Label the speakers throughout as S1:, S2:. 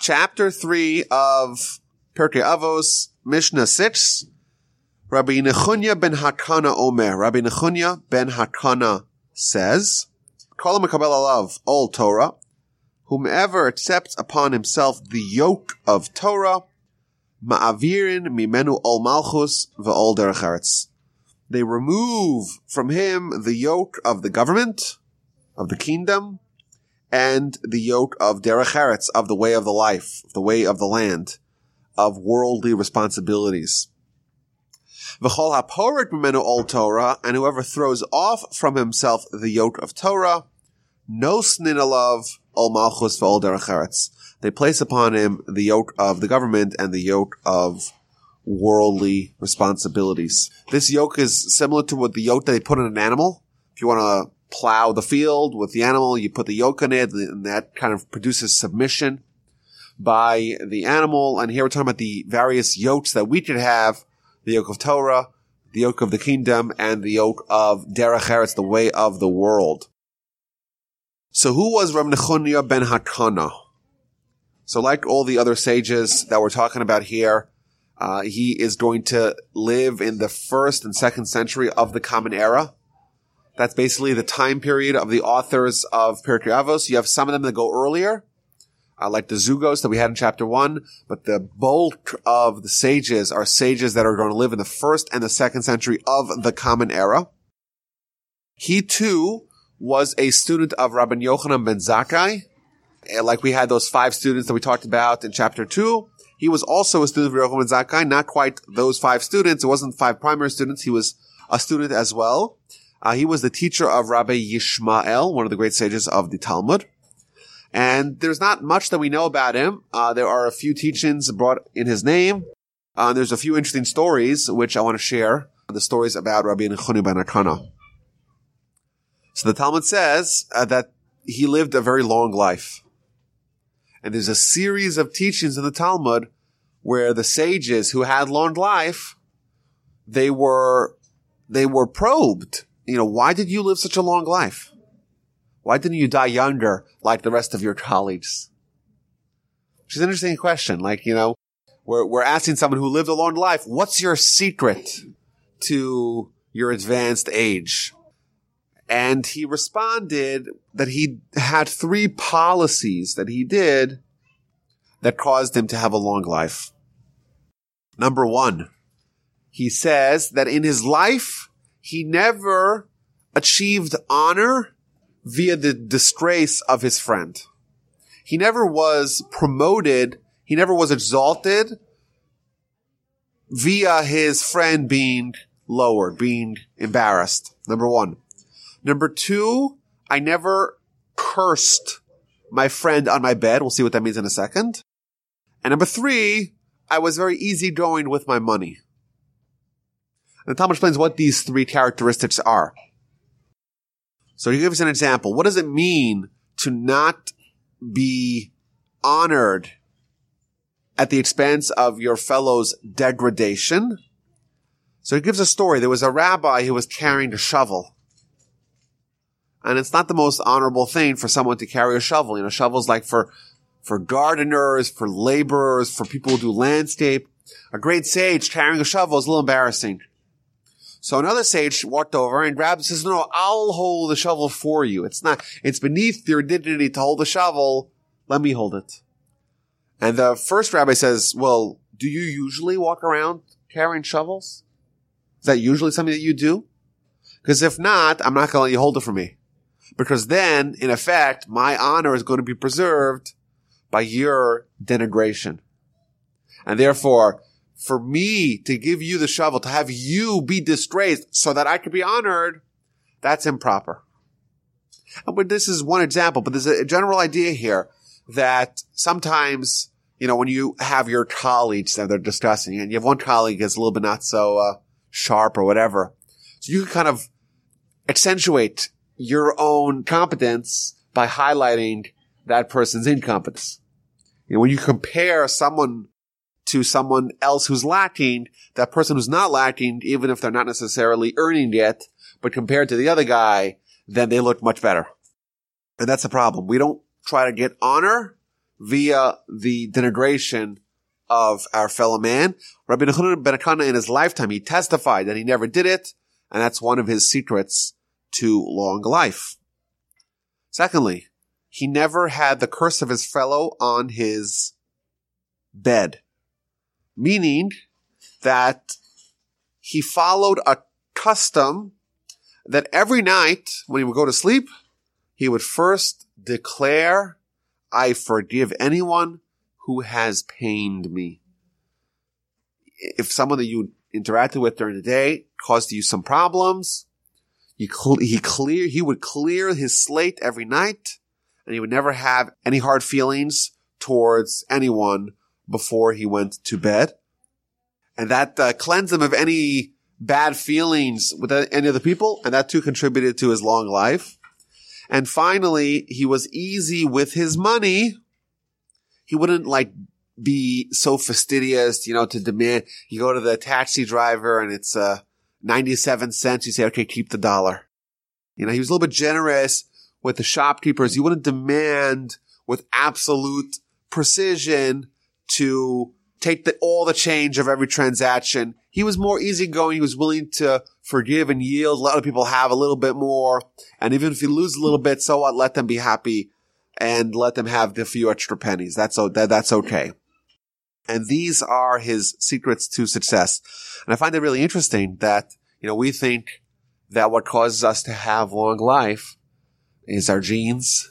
S1: chapter 3 of Pirkei Avos, Mishnah 6, Rabbi Nechunya ben Hakana Omer. Rabbi Nechunya ben Hakana says, Kol Mekabel Alav, ol Torah, whomever accepts upon himself the yoke of Torah, Ma'avirin mimenu ol malchus ve'ol derech They remove from him the yoke of the government, of the kingdom, and the yoke of derech of the way of the life, the way of the land, of worldly responsibilities. V'chol haporik mimenu ol Torah, and whoever throws off from himself the yoke of Torah, no snin alav ol malchus ve'ol derech They place upon him the yoke of the government and the yoke of worldly responsibilities. This yoke is similar to what the yoke that they put on an animal. If you want to plow the field with the animal, you put the yoke on it, and that kind of produces submission by the animal. And here we're talking about the various yokes that we could have the yoke of Torah, the yoke of the kingdom, and the yoke of Derech Eretz, the way of the world. So who was Nechunya ben Hakana? So like all the other sages that we're talking about here, uh, he is going to live in the first and second century of the Common Era. That's basically the time period of the authors of Pirkei Avos. You have some of them that go earlier, uh, like the Zugos that we had in chapter one, but the bulk of the sages are sages that are going to live in the first and the second century of the Common Era. He too was a student of Rabbi Yochanan ben Zakkai, like we had those five students that we talked about in chapter two. He was also a student of Yochanan ben Zakkai, not quite those five students. It wasn't five primary students. He was a student as well. Uh, he was the teacher of Rabbi Yishmael, one of the great sages of the Talmud. And there's not much that we know about him. Uh, there are a few teachings brought in his name. Uh, there's a few interesting stories which I want to share. The stories about Rabbi Nechunya ben Akana. So the Talmud says uh, that he lived a very long life. And there's a series of teachings in the Talmud where the sages who had long life, they were, they were probed. You know, why did you live such a long life? Why didn't you die younger like the rest of your colleagues? Which is an interesting question. Like, you know, we're, we're asking someone who lived a long life, what's your secret to your advanced age? And he responded that he had three policies that he did that caused him to have a long life. Number one, he says that in his life, he never achieved honor via the disgrace of his friend. He never was promoted. He never was exalted via his friend being lowered, being embarrassed. Number one. Number two, I never cursed my friend on my bed. We'll see what that means in a second. And number three, I was very easygoing with my money. And Talmud explains what these three characteristics are. So he gives an example. What does it mean to not be honored at the expense of your fellow's degradation? So he gives a story. There was a rabbi who was carrying a shovel. And it's not the most honorable thing for someone to carry a shovel. You know, shovels like for, for gardeners, for laborers, for people who do landscape. A great sage carrying a shovel is a little embarrassing. So another sage walked over and grabbed says, no, I'll hold the shovel for you. It's not, it's beneath your dignity to hold the shovel. Let me hold it. And the first rabbi says, well, do you usually walk around carrying shovels? Is that usually something that you do? Because if not, I'm not going to let you hold it for me. Because then, in effect, my honor is going to be preserved by your denigration. And therefore, for me to give you the shovel, to have you be disgraced so that I could be honored, that's improper. But this is one example, but there's a general idea here that sometimes, you know, when you have your colleagues that they're discussing and you have one colleague that's a little bit not so uh, sharp or whatever, so you can kind of accentuate your own competence by highlighting that person's incompetence. You know, when you compare someone to someone else who's lacking, that person who's not lacking, even if they're not necessarily earning yet, but compared to the other guy, then they look much better. And that's the problem. We don't try to get honor via the denigration of our fellow man. Rabbi Nechunya ben Akana in his lifetime, he testified that he never did it, and that's one of his secrets to long life. Secondly, he never had the curse of his fellow on his bed, meaning that he followed a custom that every night when he would go to sleep, he would first declare, I forgive anyone who has pained me. If someone that you interacted with during the day caused you some problems, he, cl- he clear, he would clear his slate every night and he would never have any hard feelings towards anyone before he went to bed. And that uh, cleansed him of any bad feelings with any of the people. And that too contributed to his long life. And finally, he was easy with his money. He wouldn't like be so fastidious, you know, to demand, you go to the taxi driver and it's, uh, 97 cents. You say, okay, keep the dollar. You know, he was a little bit generous with the shopkeepers. He wouldn't demand with absolute precision to take the, all the change of every transaction. He was more easygoing. He was willing to forgive and yield. Let other people have a little bit more. And even if you lose a little bit, so what? Let them be happy and let them have the few extra pennies. That's, that, that's okay. And these are his secrets to success. And I find it really interesting that, you know, we think that what causes us to have long life is our genes,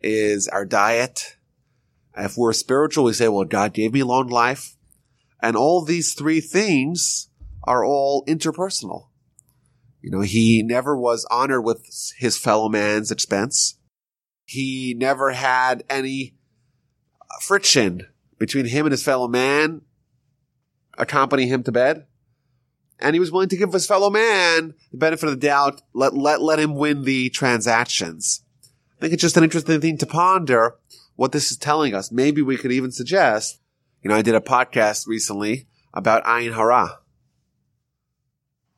S1: is our diet. If we're spiritual, we say, well, God gave me long life. And all these three things are all interpersonal. You know, he never was honored with his fellow man's expense. He never had any friction between him and his fellow man accompany him to bed. And he was willing to give his fellow man the benefit of the doubt, let, let, let him win the transactions. I think it's just an interesting thing to ponder what this is telling us. Maybe we could even suggest, you know, I did a podcast recently about Ayin Hara.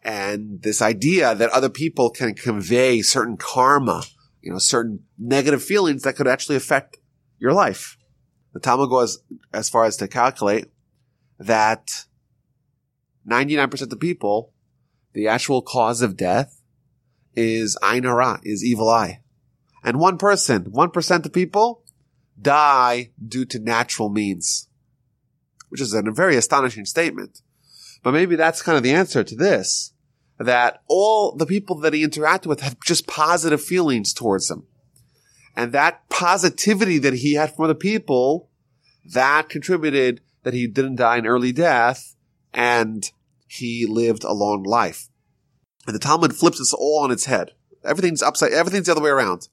S1: And this idea that other people can convey certain karma, you know, certain negative feelings that could actually affect your life. The Talmud goes as far as to calculate that 99% of the people, the actual cause of death is Ain Hara, is evil eye. And one person, 1% of people die due to natural means, which is a very astonishing statement. But maybe that's kind of the answer to this, that all the people that he interacted with had just positive feelings towards him. And that positivity that he had from other people, that contributed that he didn't die an early death and he lived a long life. And the Talmud flips this all on its head. Everything's upside, everything's the other way around.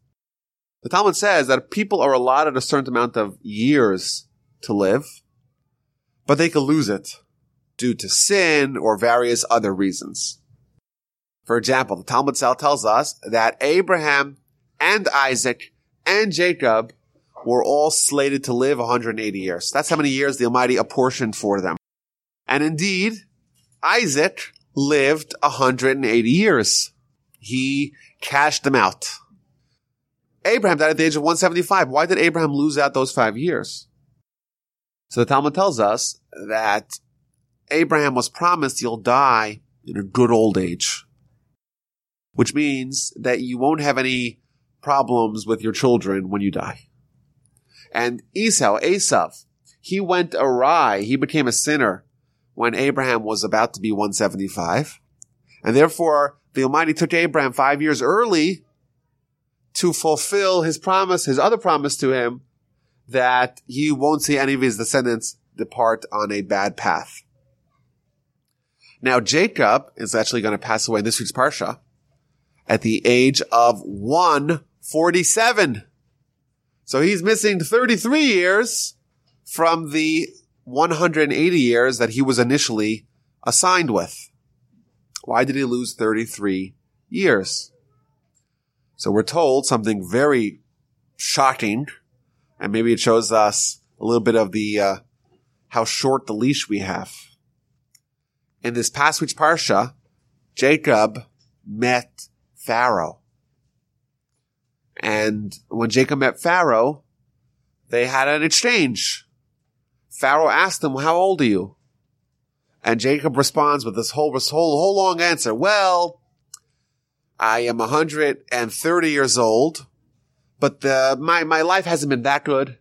S1: The Talmud says that people are allotted a certain amount of years to live, but they could lose it due to sin or various other reasons. For example, the Talmud tells us that Abraham and Isaac and Jacob were all slated to live 180 years. That's how many years the Almighty apportioned for them. And indeed, Isaac lived 180 years. He cashed them out. Abraham died at the age of 175. Why did Abraham lose out those five years? So the Talmud tells us that Abraham was promised he'll die in a good old age, which means that you won't have any problems with your children when you die. And Esau, Esav, he went awry. He became a sinner when Abraham was about to be 175. And therefore, the Almighty took Abraham five years early to fulfill his promise, his other promise to him, that he won't see any of his descendants depart on a bad path. Now, Jacob is actually going to pass away in this week's Parsha at the age of 147. So he's missing 33 years from the 180 years that he was initially assigned with. Why did he lose 33 years? So we're told something very shocking, and maybe it shows us a little bit of the uh, how short the leash we have. In this week's parsha, Jacob met Pharaoh, and when Jacob met Pharaoh, they had an exchange. Pharaoh asked him, how old are you? And Jacob responds with this whole, this whole, whole long answer. Well, I am 130 years old, but the, my, my life hasn't been that good.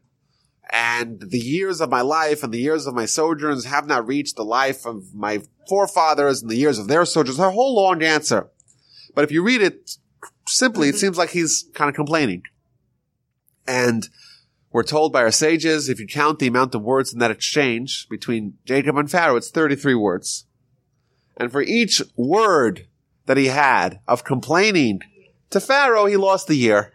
S1: And the years of my life and the years of my sojourns have not reached the life of my forefathers and the years of their sojourns. A whole long answer. But if you read it simply, it mm-hmm. seems like he's kind of complaining. And we're told by our sages, if you count the amount of words in that exchange between Jacob and Pharaoh, it's 33 words. And for each word that he had of complaining to Pharaoh, he lost the year.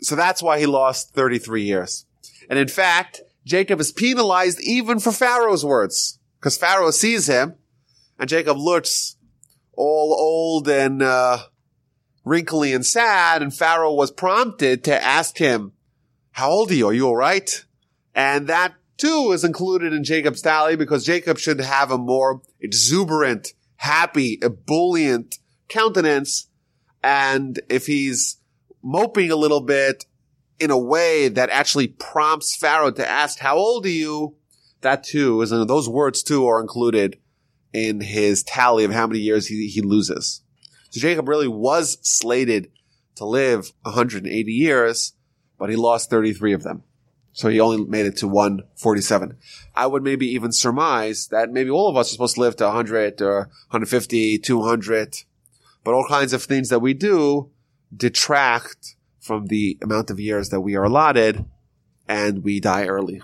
S1: So that's why he lost 33 years. And in fact, Jacob is penalized even for Pharaoh's words. Because Pharaoh sees him, and Jacob looks all old and uh, wrinkly and sad, and Pharaoh was prompted to ask him, how old are you? Are you all right? And that too is included in Jacob's tally because Jacob should have a more exuberant, happy, ebullient countenance. And if he's moping a little bit in a way that actually prompts Pharaoh to ask, how old are you? That too is, and those words too are included in his tally of how many years he, he loses. So Jacob really was slated to live 180 years, but he lost 33 of them. So he only made it to 147. I would maybe even surmise that maybe all of us are supposed to live to 100 or uh, 150, 200, but all kinds of things that we do detract from the amount of years that we are allotted and we die early.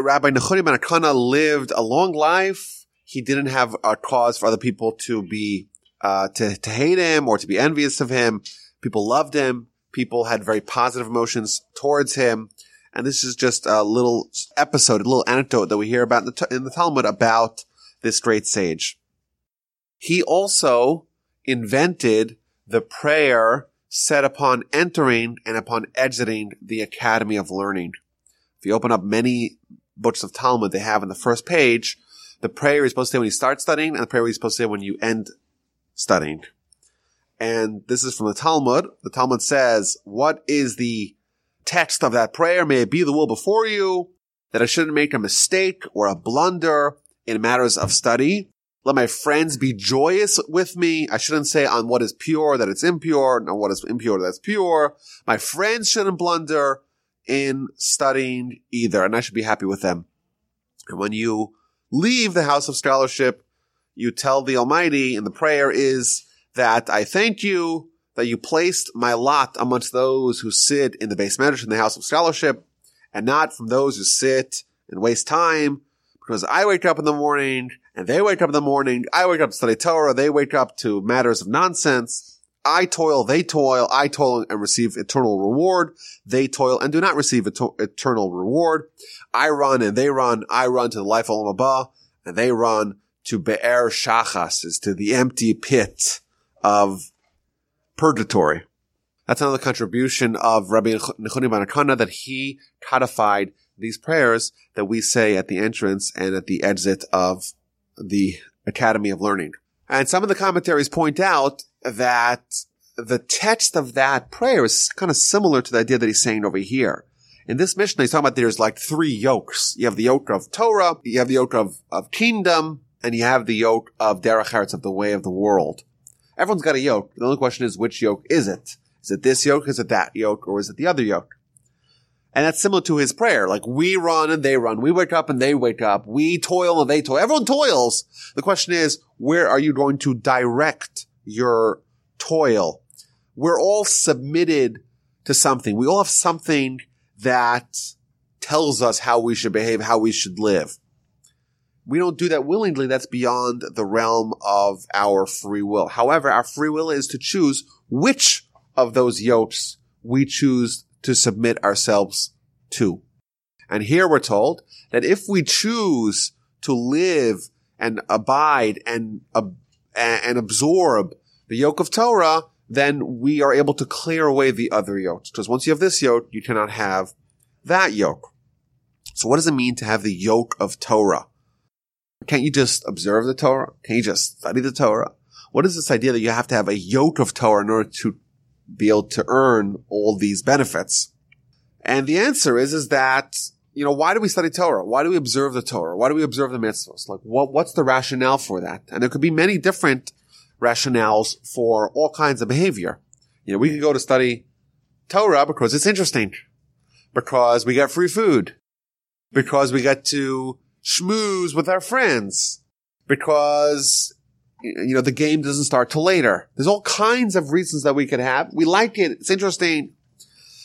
S1: Rabbi Nechunya ben Akana lived a long life. He didn't have a cause for other people to be uh, to, to hate him or to be envious of him. People loved him. People had very positive emotions towards him. And this is just a little episode, a little anecdote that we hear about in the, in the Talmud about this great sage. He also invented the prayer set upon entering and upon exiting the Academy of Learning. If you open up many books of Talmud, they have on the first page, the prayer is supposed to say when you start studying and the prayer is supposed to say when you end studying. And this is from the Talmud. The Talmud says, what is the text of that prayer? May it be the will before you that I shouldn't make a mistake or a blunder in matters of study. Let my friends be joyous with me. I shouldn't say on what is pure that it's impure, and on what is impure that's pure. My friends shouldn't blunder in studying either, and I should be happy with them. And when you leave the house of scholarship, you tell the Almighty, and the prayer is that I thank you that you placed my lot amongst those who sit in the beis medrash in the house of scholarship, and not from those who sit and waste time, because I wake up in the morning, and they wake up in the morning, I wake up to study Torah, they wake up to matters of nonsense, I toil, they toil, I toil and receive eternal reward. They toil and do not receive eternal reward. I run and they run. I run to the life of Olam Haba and they run to Be'er Shachas, is to the empty pit of purgatory. That's another contribution of Rabbi Nechunya ben Akana that he codified these prayers that we say at the entrance and at the exit of the Academy of Learning. And some of the commentaries point out that the text of that prayer is kind of similar to the idea that he's saying over here. In this Mishnah, he's talking about there's like three yokes. You have the yoke of Torah, you have the yoke of, of kingdom, and you have the yoke of Derech Eretz, of the way of the world. Everyone's got a yoke. The only question is, which yoke is it? Is it this yoke? Is it that yoke? Or is it the other yoke? And that's similar to his prayer. Like we run and they run. We wake up and they wake up. We toil and they toil. Everyone toils. The question is, where are you going to direct your toil? We're all submitted to something. We all have something that tells us how we should behave, how we should live we don't do that willingly. That's beyond the realm of our free will. However, our free will is to choose which of those yokes we choose to submit ourselves to. And here we're told that if we choose to live and abide and, uh, and absorb the yoke of Torah, then we are able to clear away the other yokes. Because once you have this yoke, you cannot have that yoke. So what does it mean to have the yoke of Torah? Can't you just observe the Torah? Can't you just study the Torah? What is this idea that you have to have a yoke of Torah in order to be able to earn all these benefits? And the answer is, is that, you know, why do we study Torah? Why do we observe the Torah? Why do we observe the mitzvahs? Like, what, what's the rationale for that? And there could be many different rationales for all kinds of behavior. You know, we could go to study Torah because it's interesting, because we get free food, because we get to schmooze with our friends, because you know the game doesn't start till later. There's all kinds of reasons that we could have. We like it. It's interesting.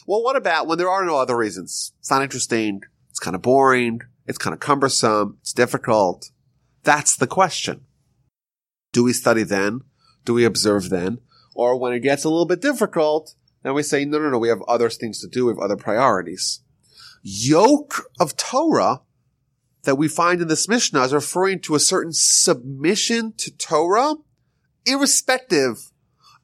S1: Well, what about when there are no other reasons? It's not interesting. It's kind of boring. It's kind of cumbersome. It's difficult. That's the question. Do we study then? Do we observe then? Or when it gets a little bit difficult, then we say, no, no, no, we have other things to do. We have other priorities. Yoke of Torah that we find in this Mishnah is referring to a certain submission to Torah, irrespective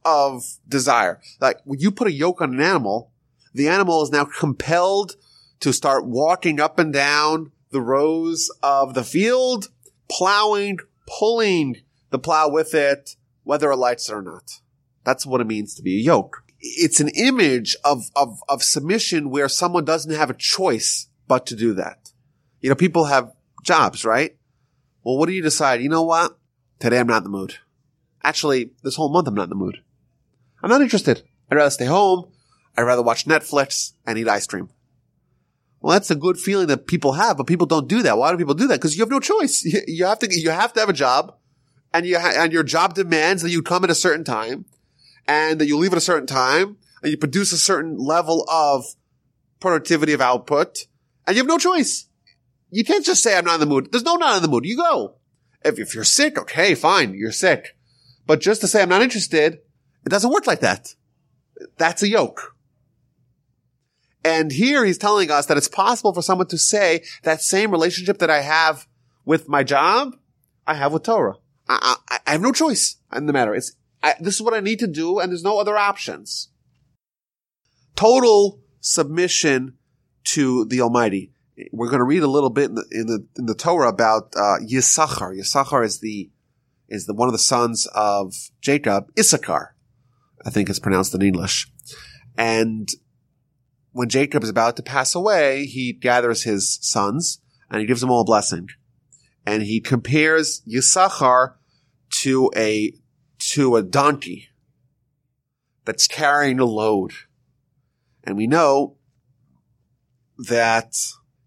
S1: of desire. Like when you put a yoke on an animal, the animal is now compelled to start walking up and down the rows of the field, plowing, pulling the plow with it, whether it likes it or not. That's what it means to be a yoke. It's an image of, of, of submission where someone doesn't have a choice but to do that. You know, people have jobs, right? Well, what do you decide? You know what? Today I'm not in the mood. Actually, this whole month I'm not in the mood. I'm not interested. I'd rather stay home. I'd rather watch Netflix and eat ice cream. Well, that's a good feeling that people have, but people don't do that. Why do people do that? Because you have no choice. You have to, you have to have a job and you ha- and your job demands that you come at a certain time and that you leave at a certain time and you produce a certain level of productivity of output and you have no choice. You can't just say I'm not in the mood. There's no not in the mood. You go. If, if you're sick, okay, fine, you're sick. But just to say I'm not interested, it doesn't work like that. That's a yoke. And here he's telling us that it's possible for someone to say that same relationship that I have with my job, I have with Torah. I, I, I have no choice in the matter. It's, I, this is what I need to do and there's no other options. Total submission to the Almighty. We're going to read a little bit in the, in the, in the Torah about, uh, Yisachar. Yisachar is the, is the, one of the sons of Jacob, Issachar. I think it's pronounced in English. And when Jacob is about to pass away, he gathers his sons and he gives them all a blessing. And he compares Yisachar to a, to a donkey that's carrying a load. And we know that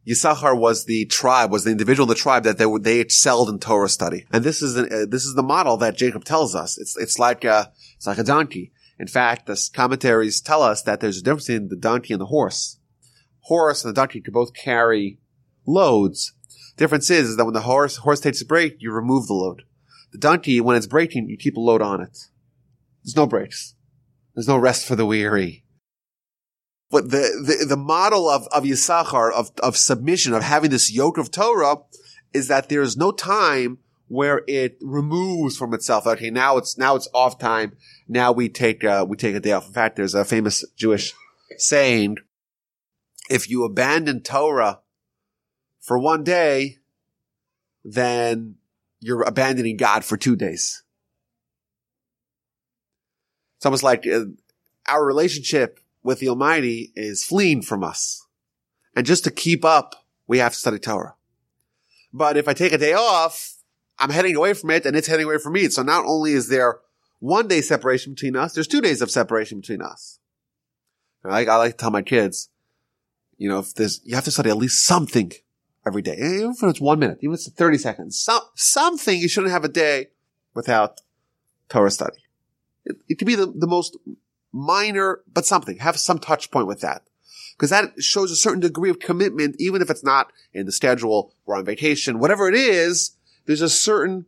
S1: Yisachar was the tribe, was the individual in the tribe that they they excelled in Torah study. And this is, an, uh, this is the model that Jacob tells us. It's, it's like a, it's like a donkey. In fact, the commentaries tell us that there's a difference in the donkey and the horse. Horse and the donkey can both carry loads. Difference is, is that when the horse, horse takes a break, you remove the load. The donkey, when it's breaking, you keep a load on it. There's no breaks. There's no rest for the weary. But the, the, the model of, of Yisachar, of, of submission, of having this yoke of Torah, is that there's no time where it removes from itself. Okay, now it's, now it's off time. Now we take, uh, we take a day off. In fact, there's a famous Jewish saying, if you abandon Torah for one day, then you're abandoning God for two days. It's almost like uh, our relationship with the Almighty is fleeing from us. And just to keep up, we have to study Torah. But if I take a day off, I'm heading away from it and it's heading away from me. So not only is there one day separation between us, there's two days of separation between us. I, I like to tell my kids, you know, if there's, you have to study at least something every day. Even if it's one minute, even if it's 30 seconds, some, something you shouldn't have a day without Torah study. It, it could be the, the most minor, but something. Have some touch point with that. Because that shows a certain degree of commitment, even if it's not in the schedule or on vacation, whatever it is, there's a certain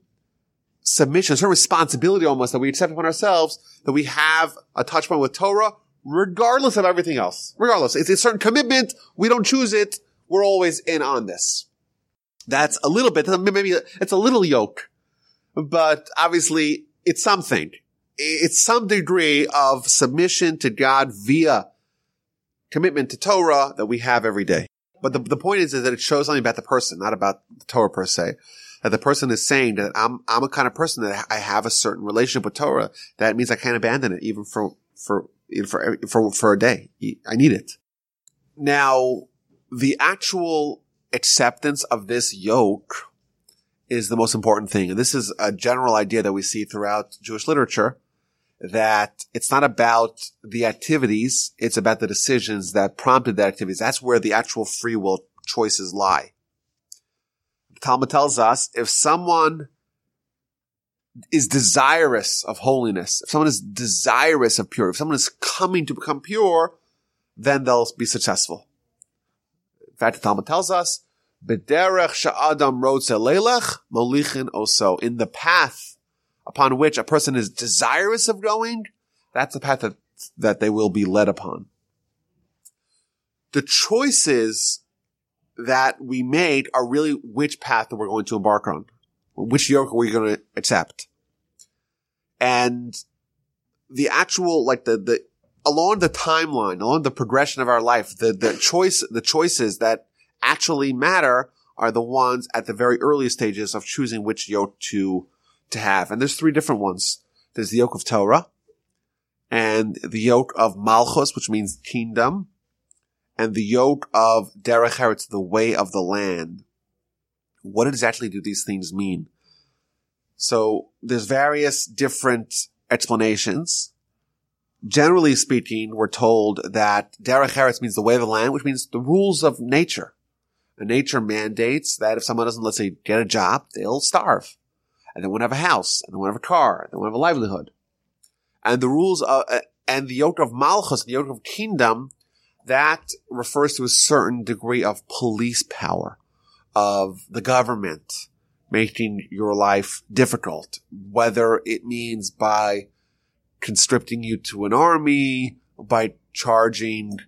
S1: submission, a certain responsibility almost that we accept upon ourselves that we have a touch point with Torah, regardless of everything else. Regardless. It's a certain commitment. We don't choose it. We're always in on this. That's a little bit, maybe it's a little yoke, but obviously it's something it's some degree of submission to God via commitment to Torah that we have every day. But the, the point is, is that it shows something about the person, not about the Torah per se. That the person is saying that I'm, I'm a kind of person that I have a certain relationship with Torah. That means I can't abandon it even for, for, for, for, for a day. I need it. Now, the actual acceptance of this yoke is the most important thing. And this is a general idea that we see throughout Jewish literature that it's not about the activities, it's about the decisions that prompted the activities. That's where the actual free will choices lie. The Talmud tells us if someone is desirous of holiness, if someone is desirous of purity, if someone is coming to become pure, then they'll be successful. In fact, the Talmud tells us, "B'derech sha'adam rotze leilech molichin oso." In the path upon which a person is desirous of going, that's the path that, that they will be led upon. The choices that we make are really which path that we're going to embark on. Which yoke are we going to accept? And the actual, like the, the, along the timeline, along the progression of our life, the, the choice, the choices that actually matter are the ones at the very early stages of choosing which yoke to, to have. And there's three different ones. There's the yoke of Torah and the yoke of Malchus, which means kingdom, and the yoke of Derech Eretz, the way of the land. What exactly do these things mean? So there's various different explanations. Generally speaking, we're told that Derech Eretz means the way of the land, which means the rules of nature. And nature mandates that if someone doesn't, let's say, get a job, they'll starve. And they won't have a house, and they won't have a car, and they won't have a livelihood. And the rules of, uh, and the yoke of Malchus, the yoke of kingdom, that refers to a certain degree of police power of the government making your life difficult, whether it means by conscripting you to an army, by charging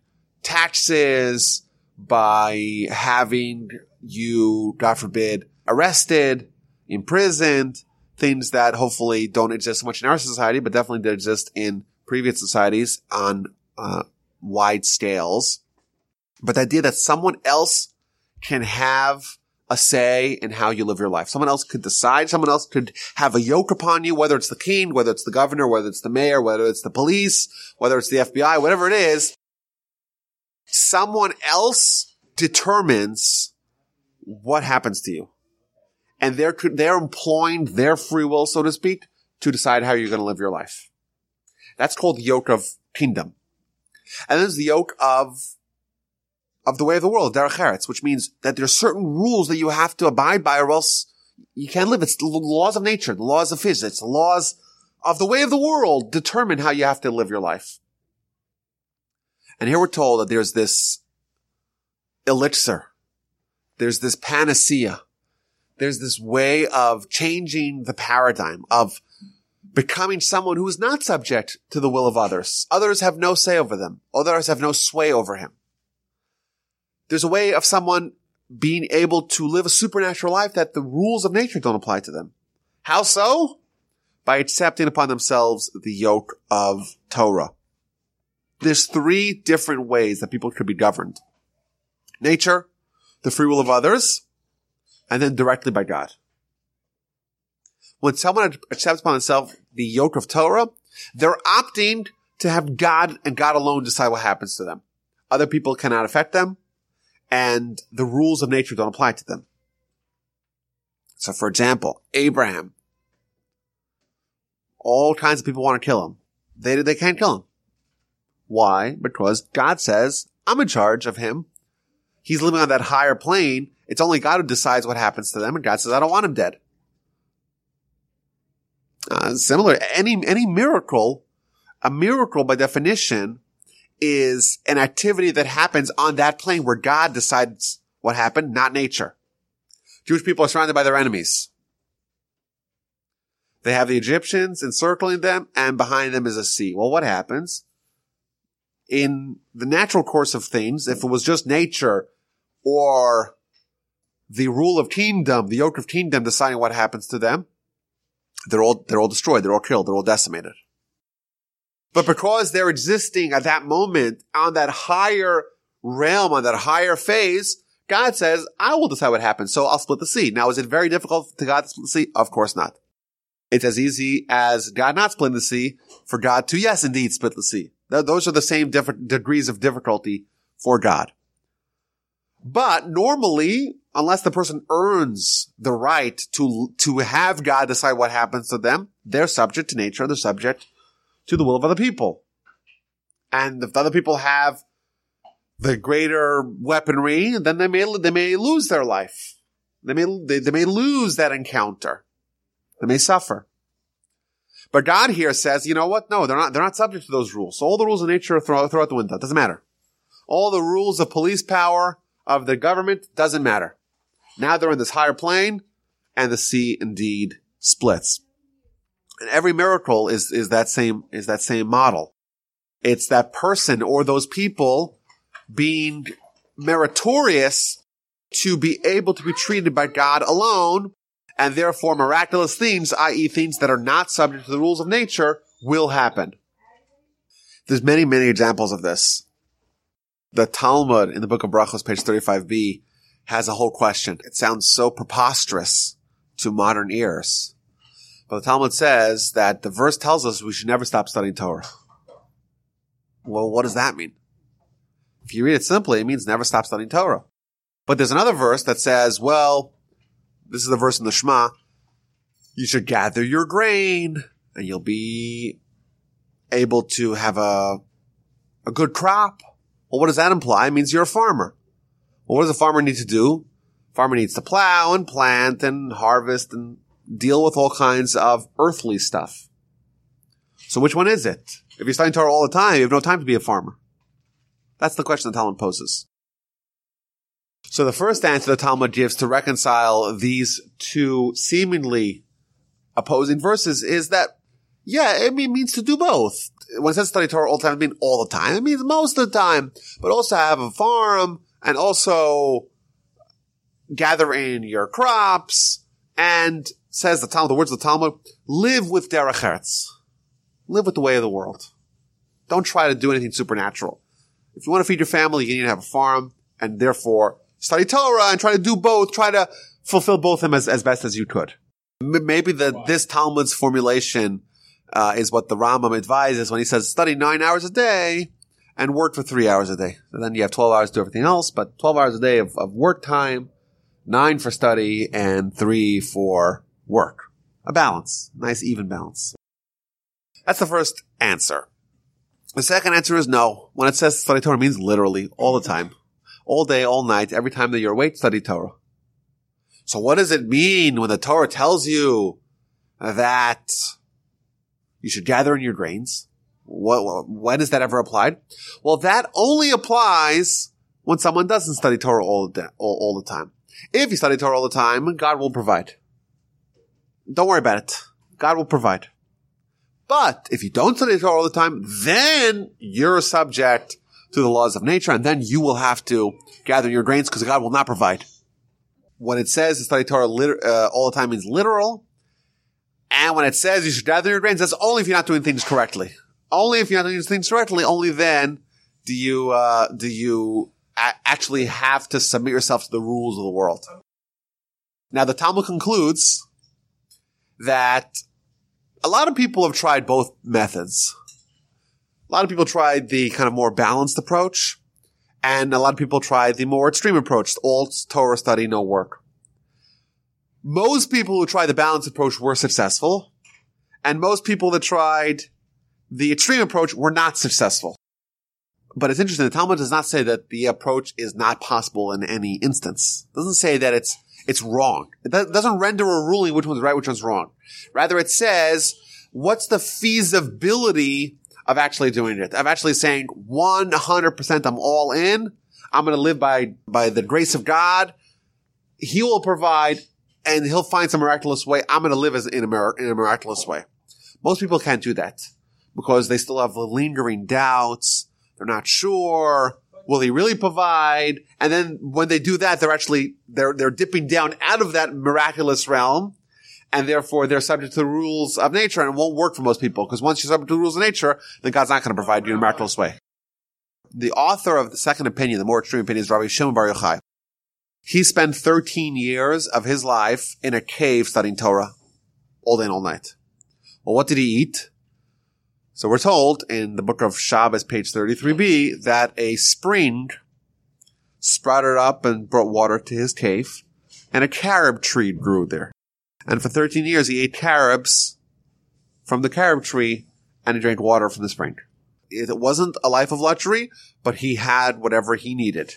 S1: taxes, by having you, God forbid, arrested, imprisoned, things that hopefully don't exist so much in our society, but definitely did exist in previous societies on uh, wide scales. But the idea that someone else can have a say in how you live your life. Someone else could decide. Someone else could have a yoke upon you, whether it's the king, whether it's the governor, whether it's the mayor, whether it's the police, whether it's the FBI, whatever it is. Someone else determines what happens to you. And they're, they're employing their free will, so to speak, to decide how you're going to live your life. That's called the yoke of kingdom. And there's the yoke of of the way of the world, derech which means that there's certain rules that you have to abide by or else you can't live. It's the laws of nature, the laws of physics, the laws of the way of the world determine how you have to live your life. And here we're told that there's this elixir. There's this panacea. There's this way of changing the paradigm of becoming someone who is not subject to the will of others. Others have no say over them. Others have no sway over him there's a way of someone being able to live a supernatural life that the rules of nature don't apply to them. How so? By accepting upon themselves the yoke of Torah. There's three different ways that people could be governed. Nature, the free will of others, and then directly by God. When someone accepts upon themselves the yoke of Torah, they're opting to have God and God alone decide what happens to them. Other people cannot affect them and the rules of nature don't apply to them. So for example, Abraham, all kinds of people want to kill him. They, they can't kill him. Why? Because God says, I'm in charge of him. He's living on that higher plane. It's only God who decides what happens to them. And God says, I don't want him dead. Uh, similar, any, any miracle, a miracle by definition is an activity that happens on that plane where God decides what happened, not nature. Jewish people are surrounded by their enemies. They have the Egyptians encircling them and behind them is a sea. Well, what happens? In the natural course of things, if it was just nature or the rule of kingdom, the yoke of kingdom deciding what happens to them, they're all, they're all destroyed. They're all killed. They're all decimated. But because they're existing at that moment on that higher realm, on that higher phase, God says, I will decide what happens. So I'll split the sea. Now, is it very difficult to God to split the sea? Of course not. It's as easy as God not splitting the sea for God to, yes, indeed, split the sea. Those are the same different degrees of difficulty for God. But normally, unless the person earns the right to, to have God decide what happens to them, they're subject to nature, they're subject to the will of other people. And if other people have the greater weaponry, then they may, they may lose their life. They may, they, they may lose that encounter. They may suffer. But God here says, you know what? No, they're not, they're not subject to those rules. So all the rules of nature throw, throw out the window. It doesn't matter. All the rules of police power, of the government, doesn't matter. Now they're in this higher plane, and the sea indeed splits. And every miracle is, is that same, is that same model. It's that person or those people being meritorious to be able to be treated by God alone, and therefore miraculous things, i.e. things that are not subject to the rules of nature, will happen. There's many, many examples of this. The Talmud in the book of Brachos, page 35b, has a whole question. It sounds so preposterous to modern ears. But the Talmud says that the verse tells us we should never stop studying Torah. Well, what does that mean? If you read it simply, it means never stop studying Torah. But there's another verse that says, well, this is the verse in the Shema, you should gather your grain and you'll be able to have a, a good crop. Well, what does that imply? It means you're a farmer. Well, what does a farmer need to do? Farmer needs to plow and plant and harvest and deal with all kinds of earthly stuff. So which one is it? If you're studying Torah all the time, you have no time to be a farmer. That's the question the Talmud poses. So the first answer the Talmud gives to reconcile these two seemingly opposing verses is that, yeah, it means to do both. When it says study Torah all the time, I mean all the time. It means most of the time, but also have a farm and also gather in your crops and says the Talmud, the words of the Talmud, live with derech eretz. Live with the way of the world. Don't try to do anything supernatural. If you want to feed your family, you need to have a farm and therefore study Torah and try to do both, try to fulfill both of them as, as best as you could. Maybe the, wow. this Talmud's formulation uh, is what the Rambam advises when he says study nine hours a day and work for three hours a day. And then you have 12 hours to do everything else, but 12 hours a day of, of work time, nine for study, and three for work. A balance. Nice even balance. That's the first answer. The second answer is no. When it says study Torah, means literally all the time all day, all night, every time that you're awake, study Torah. So what does it mean when the Torah tells you that you should gather in your grains? What, when is that ever applied? Well, that only applies when someone doesn't study Torah all the, all, all the time. If you study Torah all the time, God will provide. Don't worry about it. God will provide. But if you don't study Torah all the time, then you're subject to the laws of nature, and then you will have to gather your grains because God will not provide. When it says to study Torah uh, all the time means literal, and when it says you should gather your grains, that's only if you're not doing things correctly. Only if you're not doing things correctly, only then do you uh, do you a- actually have to submit yourself to the rules of the world. Now, the Talmud concludes that a lot of people have tried both methods. A lot of people tried the kind of more balanced approach, and a lot of people tried the more extreme approach, all Torah study, no work. Most people who tried the balanced approach were successful, and most people that tried the extreme approach were not successful. But it's interesting, the Talmud does not say that the approach is not possible in any instance. It doesn't say that it's it's wrong. It doesn't render a ruling which one's right, which one's wrong. Rather, it says, what's the feasibility of actually doing it, of actually saying 100% I'm all in. I'm going to live by, by the grace of God. He will provide and he'll find some miraculous way. I'm going to live as in a, in a miraculous way. Most people can't do that because they still have the lingering doubts. They're not sure. Will he really provide? And then when they do that, they're actually, they're, they're dipping down out of that miraculous realm and therefore they're subject to the rules of nature and it won't work for most people because once you're subject to the rules of nature, then God's not going to provide you in a miraculous way. The author of the second opinion, the more extreme opinion, is Rabbi Shimon Bar Yochai. He spent 13 years of his life in a cave studying Torah all day and all night. Well, what did he eat? So we're told in the book of Shabbos, page 33b, that a spring sprouted up and brought water to his cave, and a carob tree grew there. And for 13 years, he ate carobs from the carob tree and he drank water from the spring. It wasn't a life of luxury, but he had whatever he needed.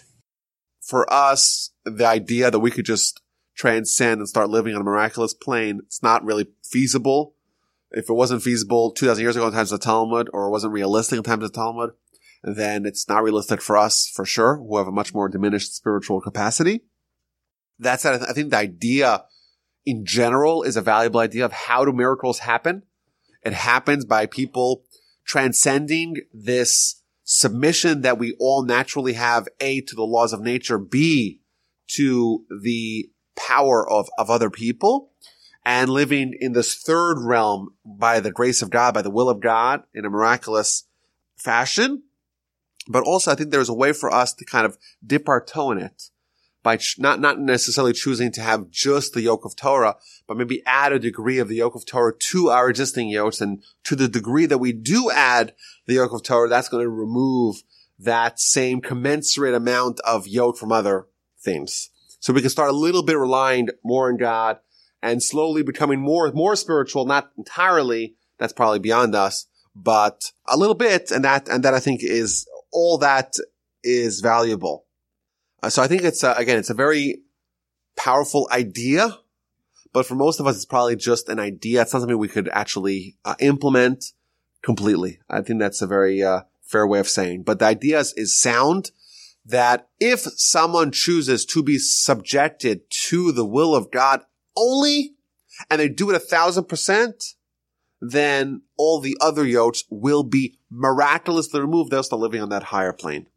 S1: For us, the idea that we could just transcend and start living on a miraculous plane, it's not really feasible. If it wasn't feasible 2000 years ago in times of the Talmud, or wasn't realistic in times of the Talmud, then it's not realistic for us, for sure, who have a much more diminished spiritual capacity. That said, I think the idea in general is a valuable idea of how do miracles happen? It happens by people transcending this submission that we all naturally have, A, to the laws of nature, B, to the power of, of other people, and living in this third realm by the grace of God, by the will of God in a miraculous fashion. But also, I think there's a way for us to kind of dip our toe in it by ch- not, not necessarily choosing to have just the yoke of Torah, but maybe add a degree of the yoke of Torah to our existing yokes. And to the degree that we do add the yoke of Torah, that's going to remove that same commensurate amount of yoke from other things. So we can start a little bit relying more on God and slowly becoming more, more spiritual, not entirely. That's probably beyond us, but a little bit. And that, and that I think is all that is valuable. Uh, so I think it's, uh, again, it's a very powerful idea, but for most of us, it's probably just an idea. It's not something we could actually uh, implement completely. I think that's a very uh, fair way of saying, but the idea is, is sound that if someone chooses to be subjected to the will of God only, and they do it a thousand percent, then all the other yokes will be miraculously removed. They'll start living on that higher plane.